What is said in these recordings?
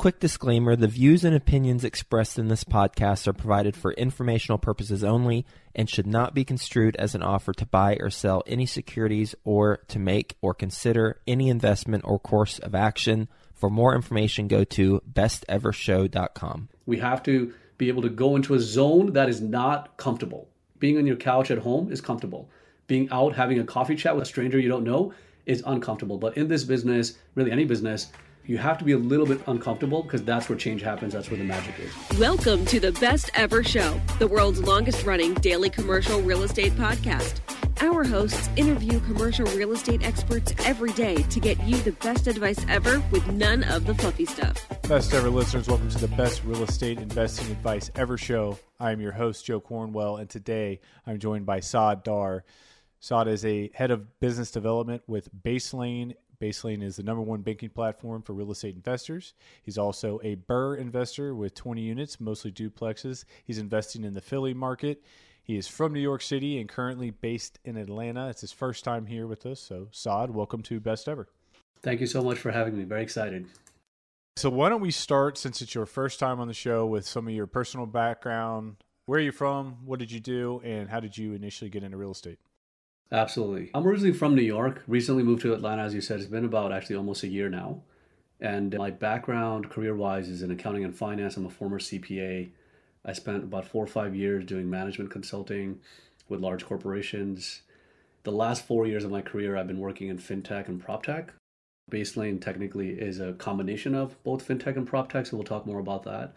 Quick disclaimer the views and opinions expressed in this podcast are provided for informational purposes only and should not be construed as an offer to buy or sell any securities or to make or consider any investment or course of action. For more information, go to bestevershow.com. We have to be able to go into a zone that is not comfortable. Being on your couch at home is comfortable. Being out having a coffee chat with a stranger you don't know is uncomfortable. But in this business, really any business, you have to be a little bit uncomfortable because that's where change happens. That's where the magic is. Welcome to the Best Ever Show, the world's longest running daily commercial real estate podcast. Our hosts interview commercial real estate experts every day to get you the best advice ever with none of the fluffy stuff. Best ever listeners, welcome to the Best Real Estate Investing Advice Ever Show. I am your host, Joe Cornwell, and today I'm joined by Saad Dar. Saad is a head of business development with Baselane Baselane is the number one banking platform for real estate investors. He's also a BRRRR investor with 20 units, mostly duplexes. He's investing in the Philly market. He is from New York City and currently based in Atlanta. It's his first time here with us. So, Saad, welcome to Best Ever. Thank you so much for having me. Very excited. So, why don't we start, since it's your first time on the show, with some of your personal background? Where are you from? What did you do? And how did you initially get into real estate? Absolutely. I'm originally from New York, recently moved to Atlanta, as you said. It's been about actually almost a year now. And my background, career wise, is in accounting and finance. I'm a former CPA. I spent about four or five years doing management consulting with large corporations. The last four years of my career, I've been working in fintech and prop tech. Baselane technically is a combination of both fintech and prop tech, so we'll talk more about that,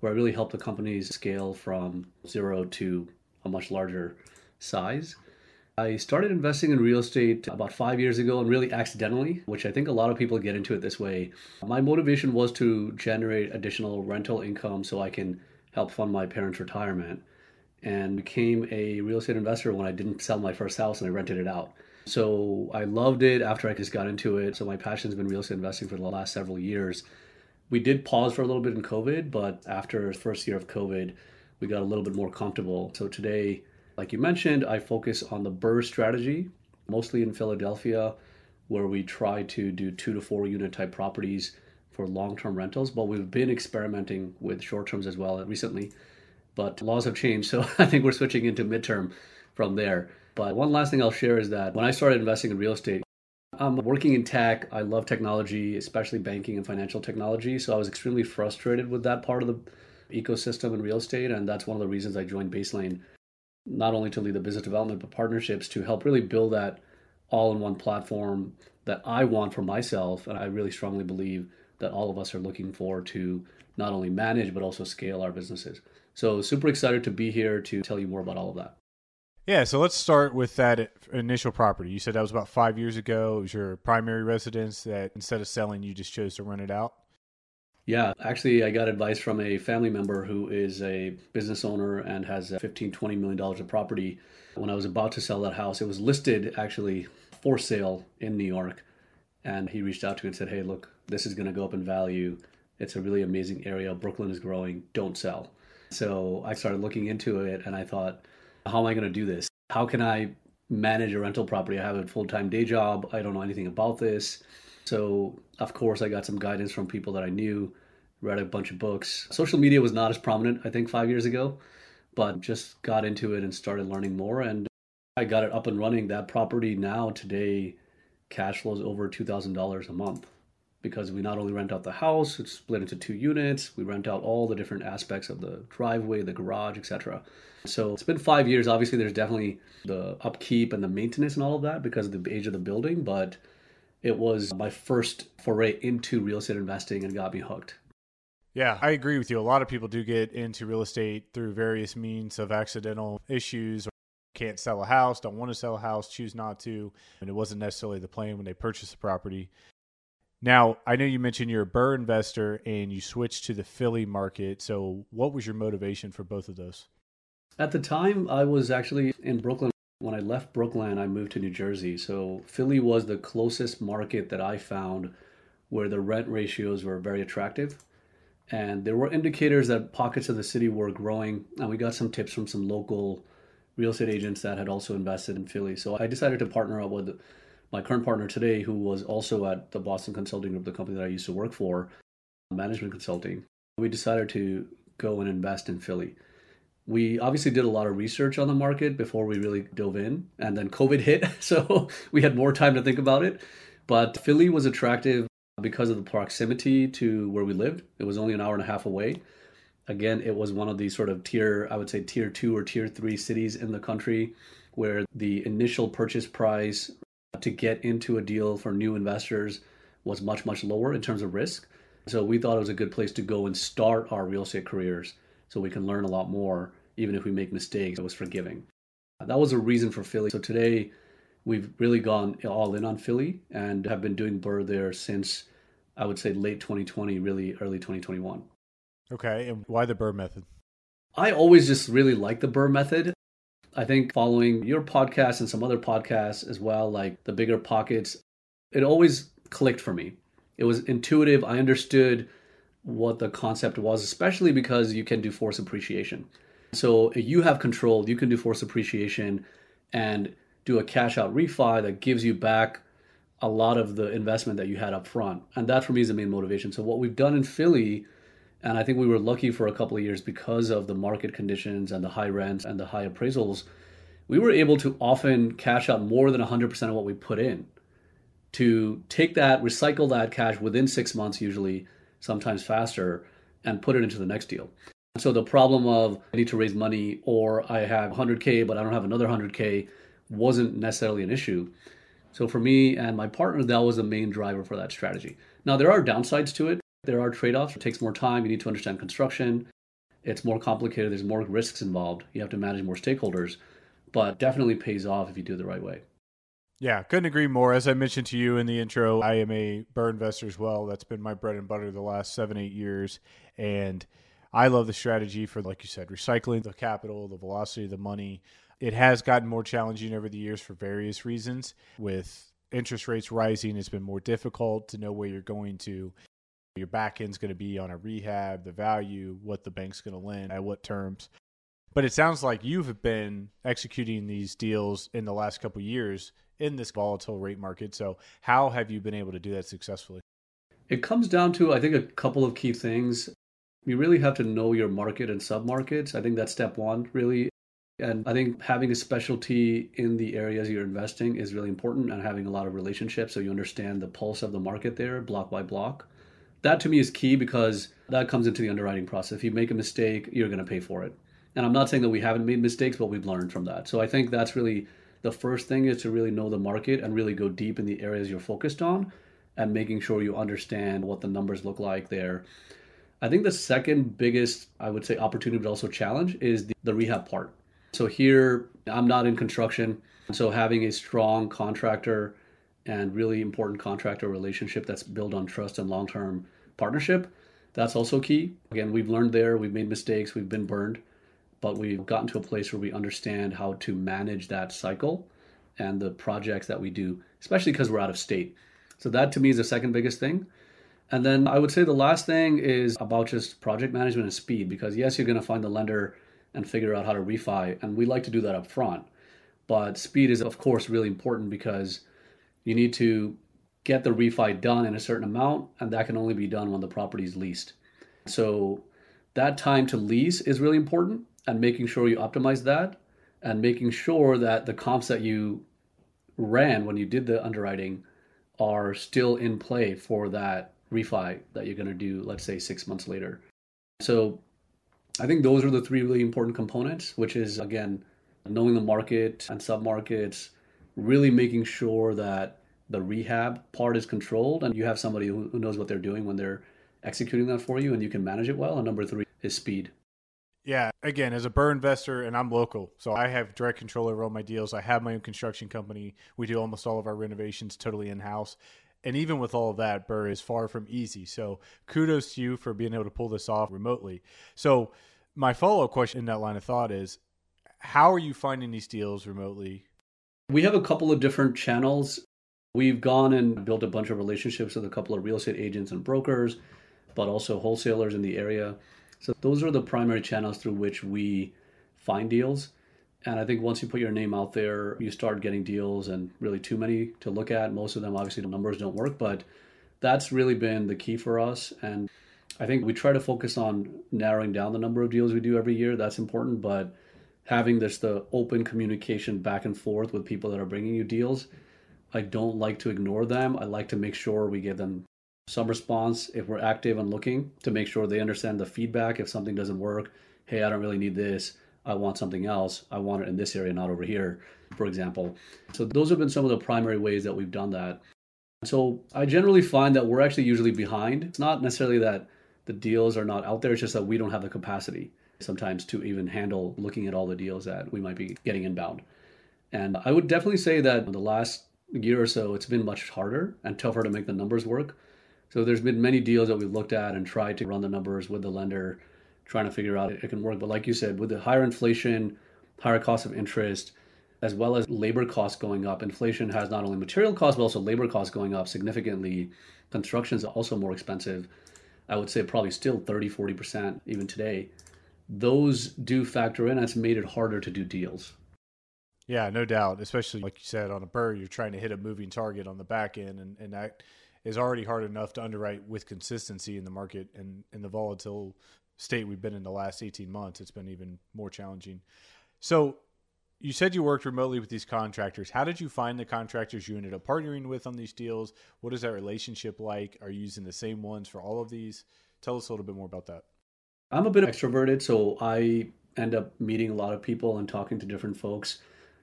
where I really help the companies scale from zero to a much larger size. I started investing in real estate about five years ago and really accidentally, which I think a lot of people get into it this way. My motivation was to generate additional rental income so I can help fund my parents' retirement and became a real estate investor when I didn't sell my first house and I rented it out. So I loved it after I just got into it. So my passion's been real estate investing for the last several years. We did pause for a little bit in COVID, but after the first year of COVID, we got a little bit more comfortable. So today, like you mentioned, I focus on the BRRRR strategy, mostly in Philadelphia, where we try to do two to four unit type properties for long term rentals. But we've been experimenting with short terms as well recently. But laws have changed, so I think we're switching into midterm from there. But one last thing I'll share is that when I started investing in real estate, I'm working in tech. I love technology, especially banking and financial technology. So I was extremely frustrated with that part of the ecosystem in real estate. And that's one of the reasons I joined Baselane not only to lead the business development but partnerships to help really build that all-in-one platform that I want for myself and I really strongly believe that all of us are looking for to not only manage but also scale our businesses. So super excited to be here to tell you more about all of that. Yeah, so let's start with that initial property. You said that was about 5 years ago. It was your primary residence that instead of selling you just chose to rent it out. Yeah, actually, I got advice from a family member who is a business owner and has uh, 15, 20 million dollars of property. When I was about to sell that house, it was listed actually for sale in New York. And he reached out to me and said, Hey, look, this is going to go up in value. It's a really amazing area. Brooklyn is growing. Don't sell. So I started looking into it and I thought, How am I going to do this? How can I manage a rental property? I have a full time day job. I don't know anything about this. So, of course, I got some guidance from people that I knew, read a bunch of books. Social media was not as prominent, I think, five years ago, but just got into it and started learning more. And I got it up and running. That property now, today, cash flows over $2,000 a month because we not only rent out the house, it's split into two units, we rent out all the different aspects of the driveway, the garage, etc. So it's been five years. Obviously, there's definitely the upkeep and the maintenance and all of that because of the age of the building, but it was my first foray into real estate investing and got me hooked. Yeah, I agree with you. A lot of people do get into real estate through various means of accidental issues. Can't sell a house, don't want to sell a house, choose not to. And it wasn't necessarily the plan when they purchased the property. Now, I know you mentioned you're a BRRRR investor and you switched to the Philly market. So, what was your motivation for both of those? At the time, I was actually in Brooklyn when I left Brooklyn, I moved to New Jersey. So Philly was the closest market that I found where the rent ratios were very attractive. And there were indicators that pockets of the city were growing. And we got some tips from some local real estate agents that had also invested in Philly. So I decided to partner up with my current partner today, who was also at the Boston Consulting Group, the company that I used to work for. management consulting, we decided to go and invest in Philly. We obviously did a lot of research on the market before we really dove in, and then COVID hit, so we had more time to think about it. But Philly was attractive because of the proximity to where we lived. It was only an hour and a half away. Again, it was one of these sort of tier, I would say tier two or tier three cities in the country where the initial purchase price to get into a deal for new investors was much, much lower in terms of risk. So we thought it was a good place to go and start our real estate careers so we can learn a lot more. Even if we make mistakes, it was forgiving. That was a reason for Philly. So today, we've really gone all in on Philly and have been doing BRRRR there since I would say late 2020, really early 2021. Okay, and why the BRRRR method? I always just really like the BRRRR method. I think following your podcast and some other podcasts as well, like the BiggerPockets, it always clicked for me. It was intuitive. I understood what the concept was, especially because you can do force appreciation. So you have control, you can do force appreciation and do a cash out refi that gives you back a lot of the investment that you had up front. And that for me is the main motivation. So what we've done in Philly, and I think we were lucky for a couple of years because of the market conditions and the high rents and the high appraisals, we were able to often cash out more than 100% of what we put in to take that, recycle that cash within six months, usually, sometimes faster, and put it into the next deal. So the problem of I need to raise money or I have 100K, but I don't have another 100K wasn't necessarily an issue. So for me and my partner, that was the main driver for that strategy. Now, there are downsides to it. There are trade offs. It takes more time. You need to understand construction. It's more complicated. There's more risks involved. You have to manage more stakeholders, but definitely pays off if you do it the right way. Yeah, couldn't agree more. As I mentioned to you in the intro, I am a BRRRR investor as well. That's been my bread and butter the last seven, eight years. And I love the strategy for, like you said, recycling the capital, the velocity of the money. It has gotten more challenging over the years for various reasons. With interest rates rising, it's been more difficult to know where you're going to. Your back end's going to be on a rehab, the value, what the bank's going to lend, at what terms. But it sounds like you've been executing these deals in the last couple years in this volatile rate market. So, how have you been able to do that successfully? It comes down to, I think, a couple of key things. You really have to know your market and submarkets. I think that's step one, really. And I think having a specialty in the areas you're investing is really important and having a lot of relationships so you understand the pulse of the market there, block by block. That to me is key because that comes into the underwriting process. If you make a mistake, you're going to pay for it. And I'm not saying that we haven't made mistakes, but we've learned from that. So I think that's really the first thing is to really know the market and really go deep in the areas you're focused on and making sure you understand what the numbers look like there. I think the second biggest, I would say, opportunity, but also challenge is the, the rehab part. So here, I'm not in construction. So having a strong contractor and really important contractor relationship that's built on trust and long term partnership, that's also key. Again, we've learned there, we've made mistakes, we've been burned but we've gotten to a place where we understand how to manage that cycle and the projects that we do, especially because we're out of state. So that to me is the second biggest thing. And then I would say the last thing is about just project management and speed because yes, you're going to find the lender and figure out how to refi and we like to do that up front. But speed is of course really important because you need to get the refi done in a certain amount and that can only be done when the property is leased. So that time to lease is really important and making sure you optimize that and making sure that the comps that you ran when you did the underwriting are still in play for that refi that you're going to do, let's say six months later. So I think those are the three really important components, which is again, knowing the market and submarkets, really making sure that the rehab part is controlled and you have somebody who, knows what they're doing when they're executing that for you and you can manage it well. And number three is speed. Yeah, again, as a BRRRR investor, and I'm local, so I have direct control over all my deals. I have my own construction company. We do almost all of our renovations totally in house. And even with all of that, BRRRR is far from easy. So kudos to you for being able to pull this off remotely. So, my follow up question in that line of thought is how are you finding these deals remotely? We have a couple of different channels. We've gone and built a bunch of relationships with a couple of real estate agents and brokers, but also wholesalers in the area. So those are the primary channels through which we find deals. And I think once you put your name out there, you start getting deals and really too many to look at. Most of them, obviously, the numbers don't work, but that's really been the key for us. And I think we try to focus on narrowing down the number of deals we do every year. That's important, but having this the open communication back and forth with people that are bringing you deals, I don't like to ignore them. I like to make sure we give them some response if we're active and looking to make sure they understand the feedback if something doesn't work. Hey, I don't really need this. I want something else. I want it in this area, not over here, for example. So those have been some of the primary ways that we've done that. So I generally find that we're actually usually behind. It's not necessarily that the deals are not out there, it's just that we don't have the capacity sometimes to even handle looking at all the deals that we might be getting inbound. And I would definitely say that in the last year or so, it's been much harder and tougher to make the numbers work. So there's been many deals that we've looked at and tried to run the numbers with the lender, trying to figure out it can work. But like you said, with the higher inflation, higher cost of interest, as well as labor costs going up. Inflation has not only material costs, but also labor costs going up significantly. Construction is also more expensive. I would say probably still 30, 40% even today. Those do factor in. It's made it harder to do deals. Yeah, no doubt. Especially like you said, on a BRRRR, you're trying to hit a moving target on the back end, and, and that is already hard enough to underwrite with consistency in the market and in the volatile state we've been in the last 18 months. It's been even more challenging. So you said you worked remotely with these contractors. How did you find the contractors you ended up partnering with on these deals? What is that relationship like? Are you using the same ones for all of these? Tell us a little bit more about that. I'm a bit extroverted, so I end up meeting a lot of people and talking to different folks.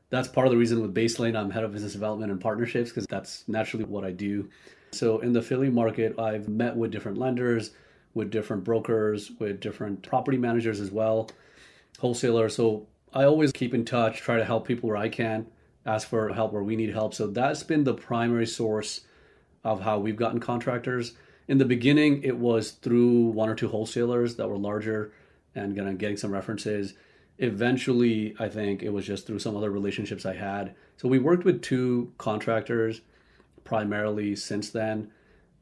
That's part of the reason with Baselane, I'm head of business development and partnerships because that's naturally what I do. So in the Philly market, I've met with different lenders, with different brokers, with different property managers as well, wholesalers. So I always keep in touch, try to help people where I can, ask for help where we need help. So that's been the primary source of how we've gotten contractors. In the beginning, it was through one or two wholesalers that were larger and kind of getting some references. Eventually, I think it was just through some other relationships I had. So we worked with two contractors primarily since then.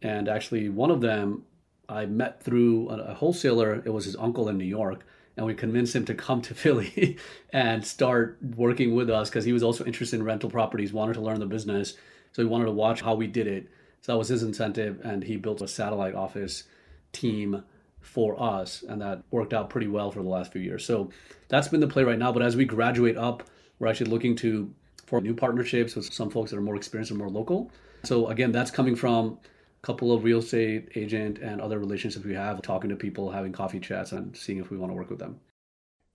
And actually, one of them I met through a wholesaler. It was his uncle in New York and we convinced him to come to Philly and start working with us because he was also interested in rental properties, wanted to learn the business. So he wanted to watch how we did it. So that was his incentive, and he built a satellite office team for us, and that worked out pretty well for the last few years. So that's been the play right now. But as we graduate up, we're actually looking to for new partnerships with some folks that are more experienced and more local. So again, that's coming from couple of real estate agent and other relationships we have, talking to people, having coffee chats, and seeing if we want to work with them.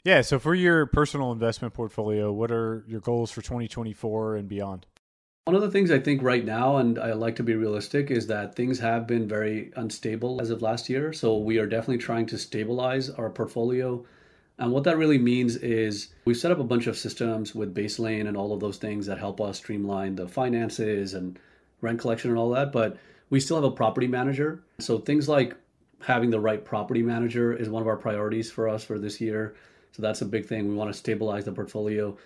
Yeah. So for your personal investment portfolio, what are your goals for 2024 and beyond? One of the things I think right now, and I like to be realistic, is that things have been very unstable as of last year. So we are definitely trying to stabilize our portfolio. And what that really means is we've set up a bunch of systems with Baselane and all of those things that help us streamline the finances and rent collection and all that. But we still have a property manager. So things like having the right property manager is one of our priorities for us for this year. So that's a big thing. We want to stabilize the portfolio.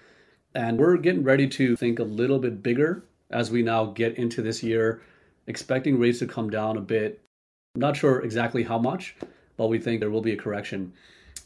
And we're getting ready to think a little bit bigger as we now get into this year, expecting rates to come down a bit. I'm not sure exactly how much, but we think there will be a correction.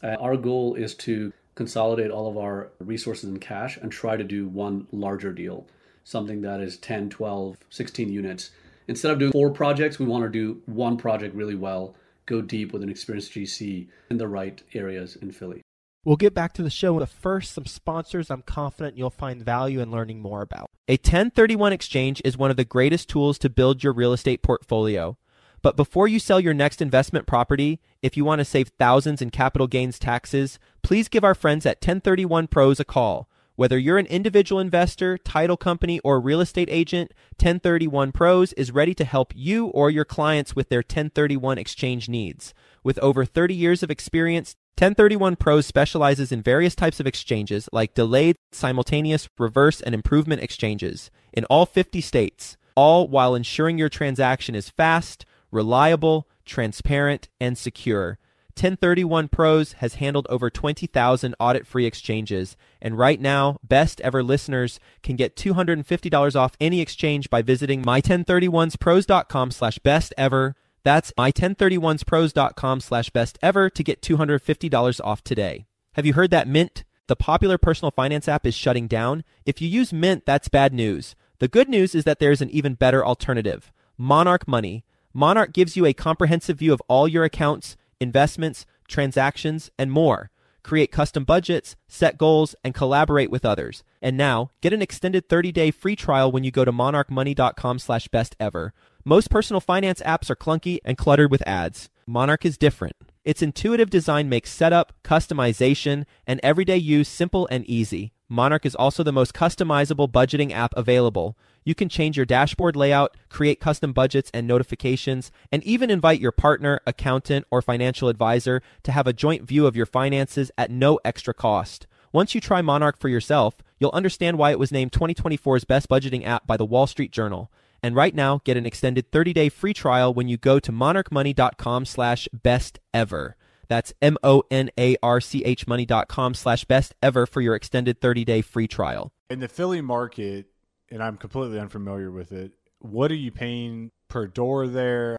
Uh, our goal is to consolidate all of our resources in cash and try to do one larger deal, something that is 10, 12, 16 units instead of doing four projects, we want to do one project really well, go deep with an experienced GC in the right areas in Philly. We'll get back to the show, but first, some sponsors I'm confident you'll find value in learning more about. A 1031 exchange is one of the greatest tools to build your real estate portfolio. But before you sell your next investment property, if you want to save thousands in capital gains taxes, please give our friends at 1031 Pros a call. Whether you're an individual investor, title company, or real estate agent, 1031 Pros is ready to help you or your clients with their 1031 exchange needs. With over 30 years of experience, 1031 Pros specializes in various types of exchanges like delayed, simultaneous, reverse, and improvement exchanges in all 50 states, all while ensuring your transaction is fast, reliable, transparent, and secure. 1031 Pros has handled over 20,000 audit free exchanges, and right now, best ever listeners can get $250 off any exchange by visiting my1031spros.com slash best ever. That's my1031spros.com slash best ever to get $250 off today. Have you heard that Mint, the popular personal finance app, is shutting down? If you use Mint, that's bad news. The good news is that there's an even better alternative Monarch Money Monarch gives you a comprehensive view of all your accounts, investments, transactions, and more. Create custom budgets, set goals, and collaborate with others. And now, get an extended 30-day free trial when you go to monarchmoney.com slash best ever. Most personal finance apps are clunky and cluttered with ads. Monarch is different. Its intuitive design makes setup, customization, and everyday use simple and easy. Monarch is also the most customizable budgeting app available. You can change your dashboard layout, create custom budgets and notifications, and even invite your partner, accountant, or financial advisor to have a joint view of your finances at no extra cost. Once you try Monarch for yourself, you'll understand why it was named 2024's best budgeting app by the Wall Street Journal. And right now, get an extended 30-day free trial when you go to monarchmoney.com slash best ever. That's M-O-N-A-R-C-H money.com slash best ever for your extended 30-day free trial. In the Philly market, and I'm completely unfamiliar with it, what are you paying per door there?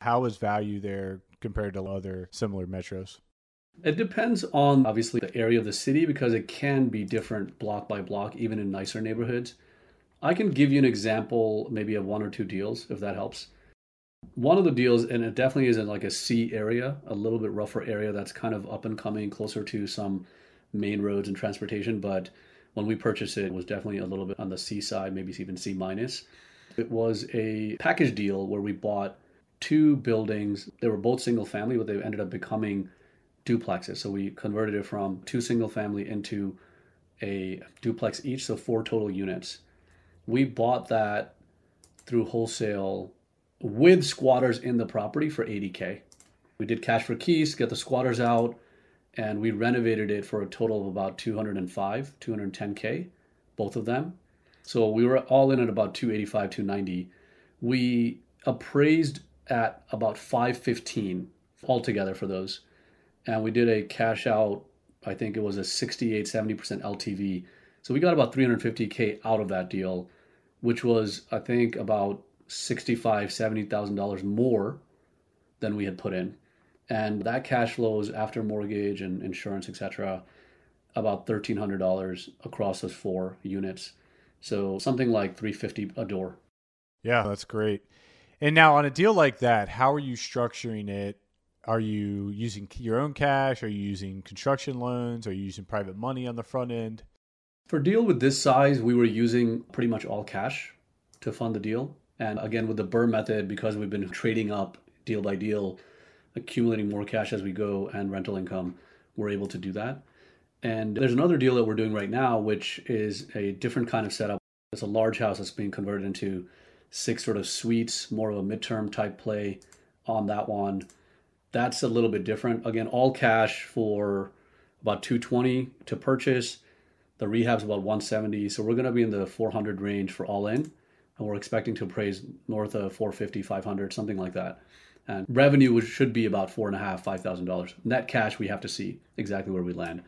How is value there compared to other similar metros? It depends on obviously the area of the city because it can be different block by block, even in nicer neighborhoods. I can give you an example, maybe of one or two deals, if that helps. One of the deals, and it definitely is in like a C area, a little bit rougher area that's kind of up and coming, closer to some main roads and transportation. But when we purchased it, it was definitely a little bit on the C side, maybe even C minus. It was a package deal where we bought two buildings. They were both single family, but they ended up becoming duplexes. So we converted it from two single family into a duplex each, so four total units we bought that through wholesale with squatters in the property for 80k. We did cash for keys, get the squatters out, and we renovated it for a total of about 205, 210k, both of them. So we were all in at about 285, 290. We appraised at about 515 altogether for those. And we did a cash out, I think it was a 68, 70% LTV so we got about 350k out of that deal, which was I think about sixty-five, seventy thousand dollars more than we had put in, and that cash flows after mortgage and insurance, etc., about thirteen hundred dollars across those four units. So something like 350 a door. Yeah, that's great. And now on a deal like that, how are you structuring it? Are you using your own cash? Are you using construction loans? Are you using private money on the front end? For a deal with this size, we were using pretty much all cash to fund the deal. And again, with the BRRRR method, because we've been trading up deal by deal, accumulating more cash as we go and rental income, we're able to do that. And there's another deal that we're doing right now, which is a different kind of setup. It's a large house that's being converted into six sort of suites, more of a midterm type play on that one. That's a little bit different. Again, all cash for about 220 to purchase the rehab's about 170, so we're going to be in the 400 range for all in, and we're expecting to appraise north of 450, 500, something like that. And revenue should be about four and a half, five thousand dollars. Net cash, we have to see exactly where we land.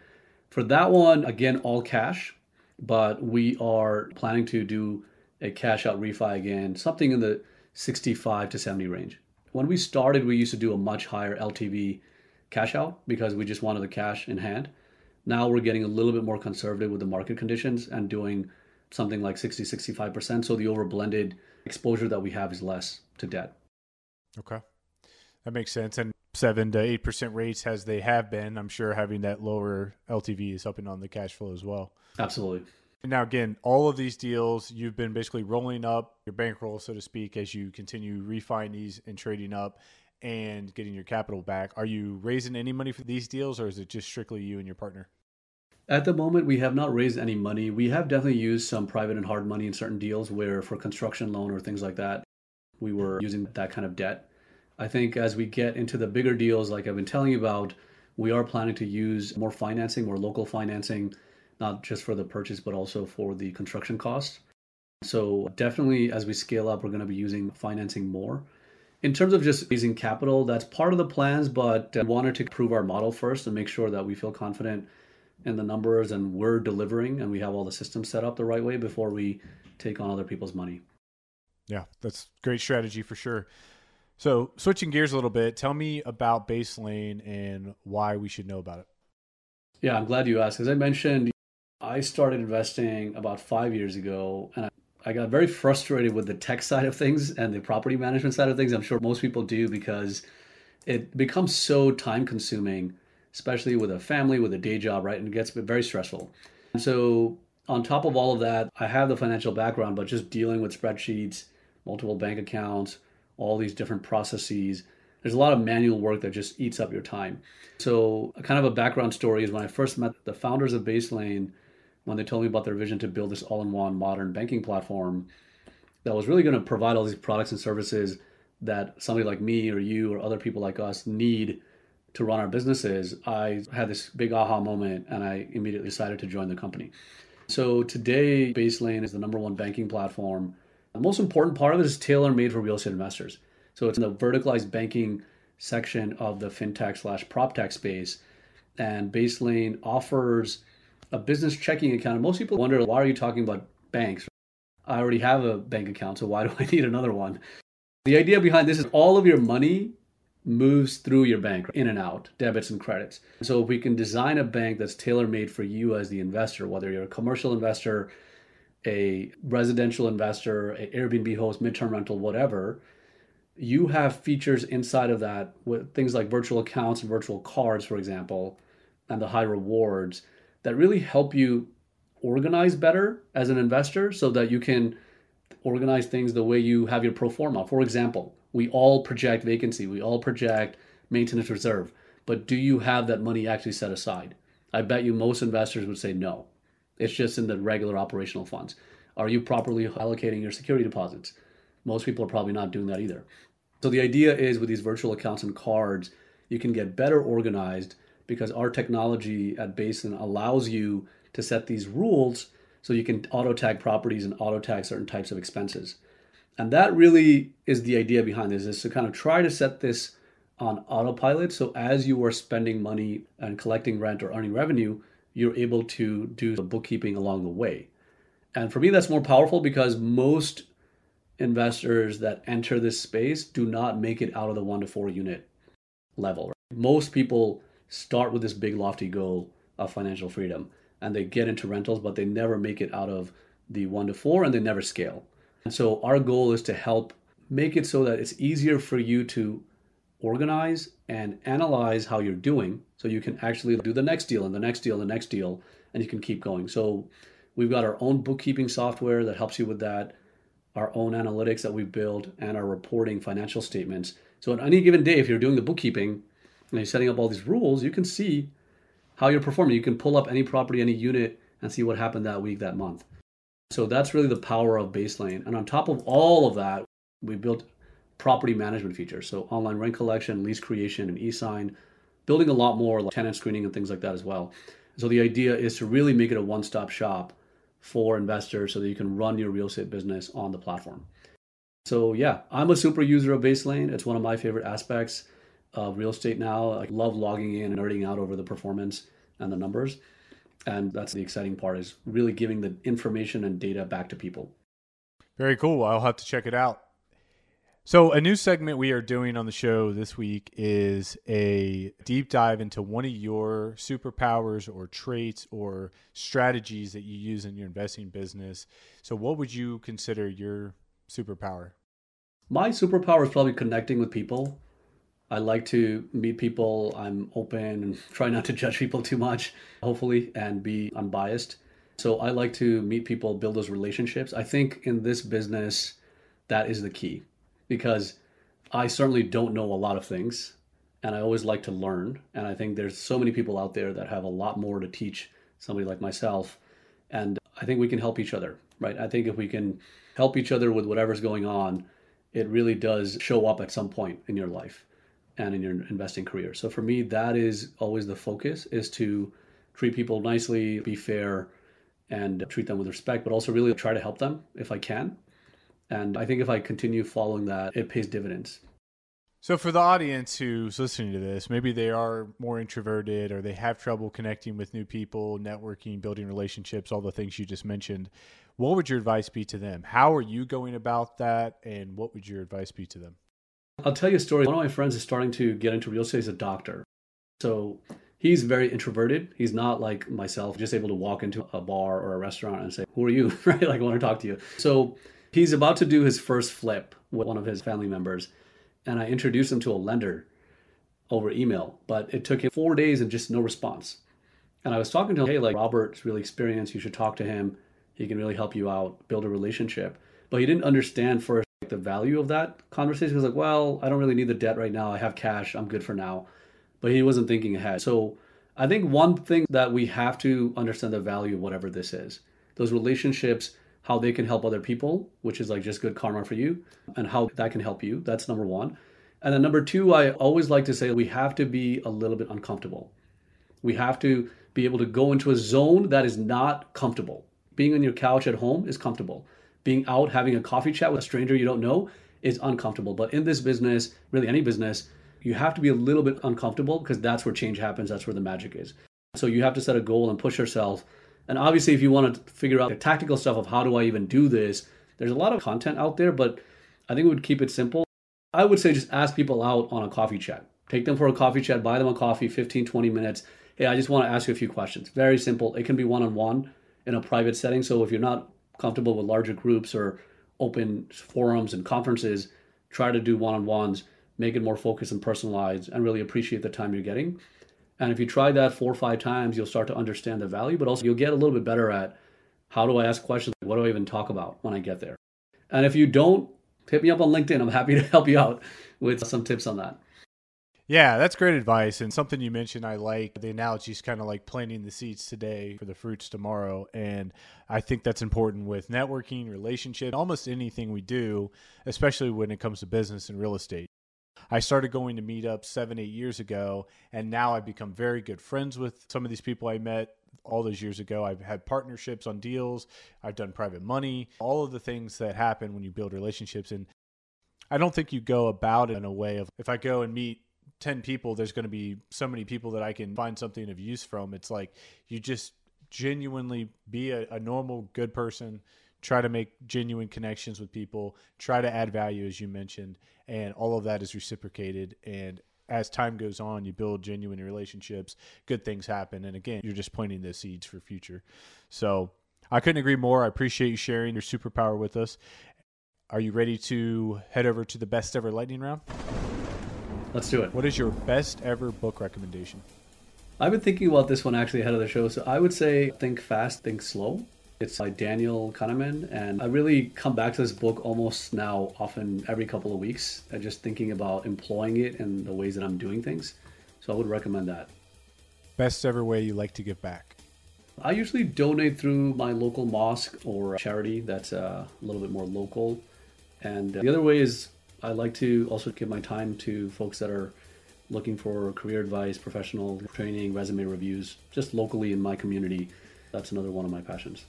For that one, again, all cash, but we are planning to do a cash out refi again, something in the 65 to 70 range. When we started, we used to do a much higher LTV cash out because we just wanted the cash in hand. Now we're getting a little bit more conservative with the market conditions and doing something like 60, 65%. So the over blended exposure that we have is less to debt. Okay. That makes sense. And seven to eight percent rates as they have been, I'm sure having that lower LTV is helping on the cash flow as well. Absolutely. Now again, all of these deals, you've been basically rolling up your bankroll, so to speak, as you continue refining these and trading up and getting your capital back. Are you raising any money for these deals, or is it just strictly you and your partner? At the moment, we have not raised any money. We have definitely used some private and hard money in certain deals where, for construction loan or things like that, we were using that kind of debt. I think as we get into the bigger deals, like I've been telling you about, we are planning to use more financing, more local financing, not just for the purchase, but also for the construction costs. So, definitely as we scale up, we're going to be using financing more. In terms of just raising capital, that's part of the plans, but uh, wanted to prove our model first and make sure that we feel confident in the numbers and we're delivering and we have all the systems set up the right way before we take on other people's money. Yeah, that's great strategy for sure. So, switching gears a little bit, tell me about Baselane and why we should know about it. Yeah, I'm glad you asked. As I mentioned, I started investing about five years ago, and I got very frustrated with the tech side of things and the property management side of things. I'm sure most people do because it becomes so time consuming, especially with a family, with a day job, right? And it gets very stressful. And so, on top of all of that, I have the financial background, but just dealing with spreadsheets, multiple bank accounts, all these different processes, there's a lot of manual work that just eats up your time. So, kind of a background story is when I first met the founders of Baselane, when they told me about their vision to build this all in one modern banking platform that was really going to provide all these products and services that somebody like me or you or other people like us need to run our businesses, I had this big aha moment and I immediately decided to join the company. So today, Baselane is the number one banking platform. The most important part of it is tailor made for real estate investors. So it's in the verticalized banking section of the fintech slash prop tech space. And Baselane offers a business checking account. And most people wonder, why are you talking about banks? I already have a bank account, so why do I need another one? The idea behind this is all of your money moves through your bank in and out, debits and credits. So if we can design a bank that's tailor made for you as the investor, whether you're a commercial investor, a residential investor, an Airbnb host, midterm rental, whatever, you have features inside of that with things like virtual accounts and virtual cards, for example, and the high rewards that really help you organize better as an investor so that you can organize things the way you have your pro forma. For example, we all project vacancy, we all project maintenance reserve, but do you have that money actually set aside? I bet you most investors would say no. It's just in the regular operational funds. Are you properly allocating your security deposits? Most people are probably not doing that either. So the idea is with these virtual accounts and cards, you can get better organized because our technology at Basin allows you to set these rules so you can auto tag properties and auto tag certain types of expenses. And that really is the idea behind this is to kind of try to set this on autopilot. So as you are spending money and collecting rent or earning revenue, you're able to do the bookkeeping along the way. And for me, that's more powerful because most investors that enter this space do not make it out of the one to four unit level. Right? Most people start with this big lofty goal of financial freedom and they get into rentals but they never make it out of the 1 to 4 and they never scale. And so our goal is to help make it so that it's easier for you to organize and analyze how you're doing so you can actually do the next deal and the next deal and the next deal and you can keep going. So we've got our own bookkeeping software that helps you with that, our own analytics that we build and our reporting financial statements. So on any given day if you're doing the bookkeeping, and you're setting up all these rules, you can see how you're performing. You can pull up any property, any unit, and see what happened that week, that month. So that's really the power of Baselane. And on top of all of that, we built property management features. So online rent collection, lease creation, and e-sign, building a lot more like tenant screening and things like that as well. So the idea is to really make it a one-stop shop for investors so that you can run your real estate business on the platform. So yeah, I'm a super user of Baselane. It's one of my favorite aspects of real estate now. I love logging in and nerding out over the performance and the numbers. And that's the exciting part is really giving the information and data back to people. Very cool. I'll have to check it out. So, a new segment we are doing on the show this week is a deep dive into one of your superpowers or traits or strategies that you use in your investing business. So, what would you consider your superpower? My superpower is probably connecting with people. I like to meet people. I'm open and try not to judge people too much, hopefully, and be unbiased. So I like to meet people, build those relationships. I think in this business, that is the key because I certainly don't know a lot of things and I always like to learn. And I think there's so many people out there that have a lot more to teach somebody like myself. And I think we can help each other, right? I think if we can help each other with whatever's going on, it really does show up at some point in your life and in your investing career. So for me, that is always the focus is to treat people nicely, be fair, and treat them with respect, but also really try to help them if I can. And I think if I continue following that, it pays dividends. So, for the audience who's listening to this, maybe they are more introverted or they have trouble connecting with new people, networking, building relationships, all the things you just mentioned. What would your advice be to them? How are you going about that? And what would your advice be to them? I'll tell you a story. One of my friends is starting to get into real estate as a doctor. So he's very introverted. He's not like myself, just able to walk into a bar or a restaurant and say, Who are you? right? Like, I want to talk to you. So he's about to do his first flip with one of his family members. And I introduced him to a lender over email, but it took him four days and just no response. And I was talking to him, hey, like Robert's really experienced. You should talk to him. He can really help you out, build a relationship. But he didn't understand first like, the value of that conversation. He was like, well, I don't really need the debt right now. I have cash. I'm good for now. But he wasn't thinking ahead. So I think one thing that we have to understand the value of whatever this is, those relationships, how they can help other people, which is like just good karma for you, and how that can help you. That's number one. And then number two, I always like to say we have to be a little bit uncomfortable. We have to be able to go into a zone that is not comfortable. Being on your couch at home is comfortable. Being out having a coffee chat with a stranger you don't know is uncomfortable. But in this business, really any business, you have to be a little bit uncomfortable because that's where change happens. That's where the magic is. So you have to set a goal and push yourself. And obviously, if you want to figure out the tactical stuff of how do I even do this, there's a lot of content out there, but I think we would keep it simple. I would say just ask people out on a coffee chat. Take them for a coffee chat, buy them a coffee, 15, 20 minutes. Hey, I just want to ask you a few questions. Very simple. It can be one on one in a private setting. So if you're not comfortable with larger groups or open forums and conferences, try to do one on ones, make it more focused and personalized, and really appreciate the time you're getting. And if you try that four or five times, you'll start to understand the value, but also you'll get a little bit better at how do I ask questions? What do I even talk about when I get there? And if you don't hit me up on LinkedIn. I'm happy to help you out with some tips on that. Yeah, that's great advice. And something you mentioned, I like the analogy is kind of like planting the seeds today for the fruits tomorrow. And I think that's important with networking, relationship, almost anything we do, especially when it comes to business and real estate. I started going to meetups seven, eight years ago, and now I've become very good friends with some of these people I met all those years ago. I've had partnerships on deals, I've done private money, all of the things that happen when you build relationships. And I don't think you go about it in a way of if I go and meet 10 people, there's going to be so many people that I can find something of use from. It's like you just genuinely be a, a normal, good person, try to make genuine connections with people, try to add value, as you mentioned, and all of that is reciprocated. And as time goes on, you build genuine relationships, good things happen. And again, you're just planting the seeds for future. So I couldn't agree more. I appreciate you sharing your superpower with us. Are you ready to head over to the best ever lightning round? Let's do it. What is your best ever book recommendation? I've been thinking about this one actually ahead of the show. So I would say Think Fast, Think Slow. It's by Daniel Kahneman, and I really come back to this book almost now, often every couple of weeks, uh, just thinking about employing it and the ways that I'm doing things. So I would recommend that. Best ever way you like to give back? I usually donate through my local mosque or charity that's uh, a little bit more local. And the other way is I like to also give my time to folks that are looking for career advice, professional training, resume reviews, just locally in my community. That's another one of my passions.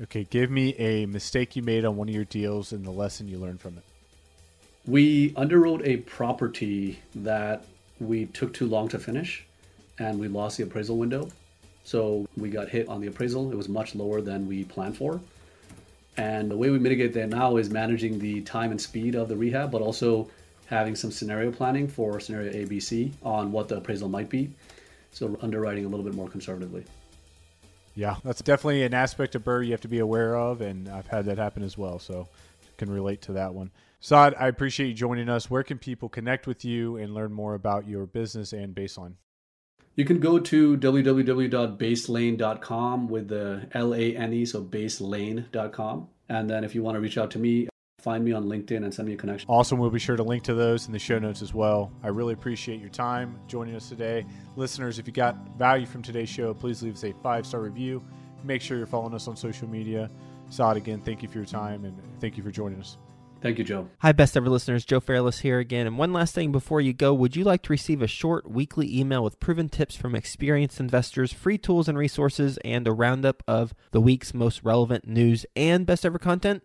Okay, give me a mistake you made on one of your deals and the lesson you learned from it. We underwrote a property that we took too long to finish and we lost the appraisal window. So we got hit on the appraisal. It was much lower than we planned for. And the way we mitigate that now is managing the time and speed of the rehab, but also having some scenario planning for scenario ABC on what the appraisal might be. So underwriting a little bit more conservatively. Yeah, that's definitely an aspect of BRRRR you have to be aware of, and I've had that happen as well, so can relate to that one. Saad, I appreciate you joining us. Where can people connect with you and learn more about your business and Baselane? You can go to www.baselane.com with the L A N E, so baselane.com. And then if you want to reach out to me, find me on LinkedIn and send me a connection. Awesome. We'll be sure to link to those in the show notes as well. I really appreciate your time joining us today. Listeners, if you got value from today's show, please leave us a five star review. Make sure you're following us on social media. Saad, again, thank you for your time and thank you for joining us. Thank you, Joe. Hi, best ever listeners. Joe Fairless here again. And one last thing before you go would you like to receive a short weekly email with proven tips from experienced investors, free tools and resources, and a roundup of the week's most relevant news and best ever content?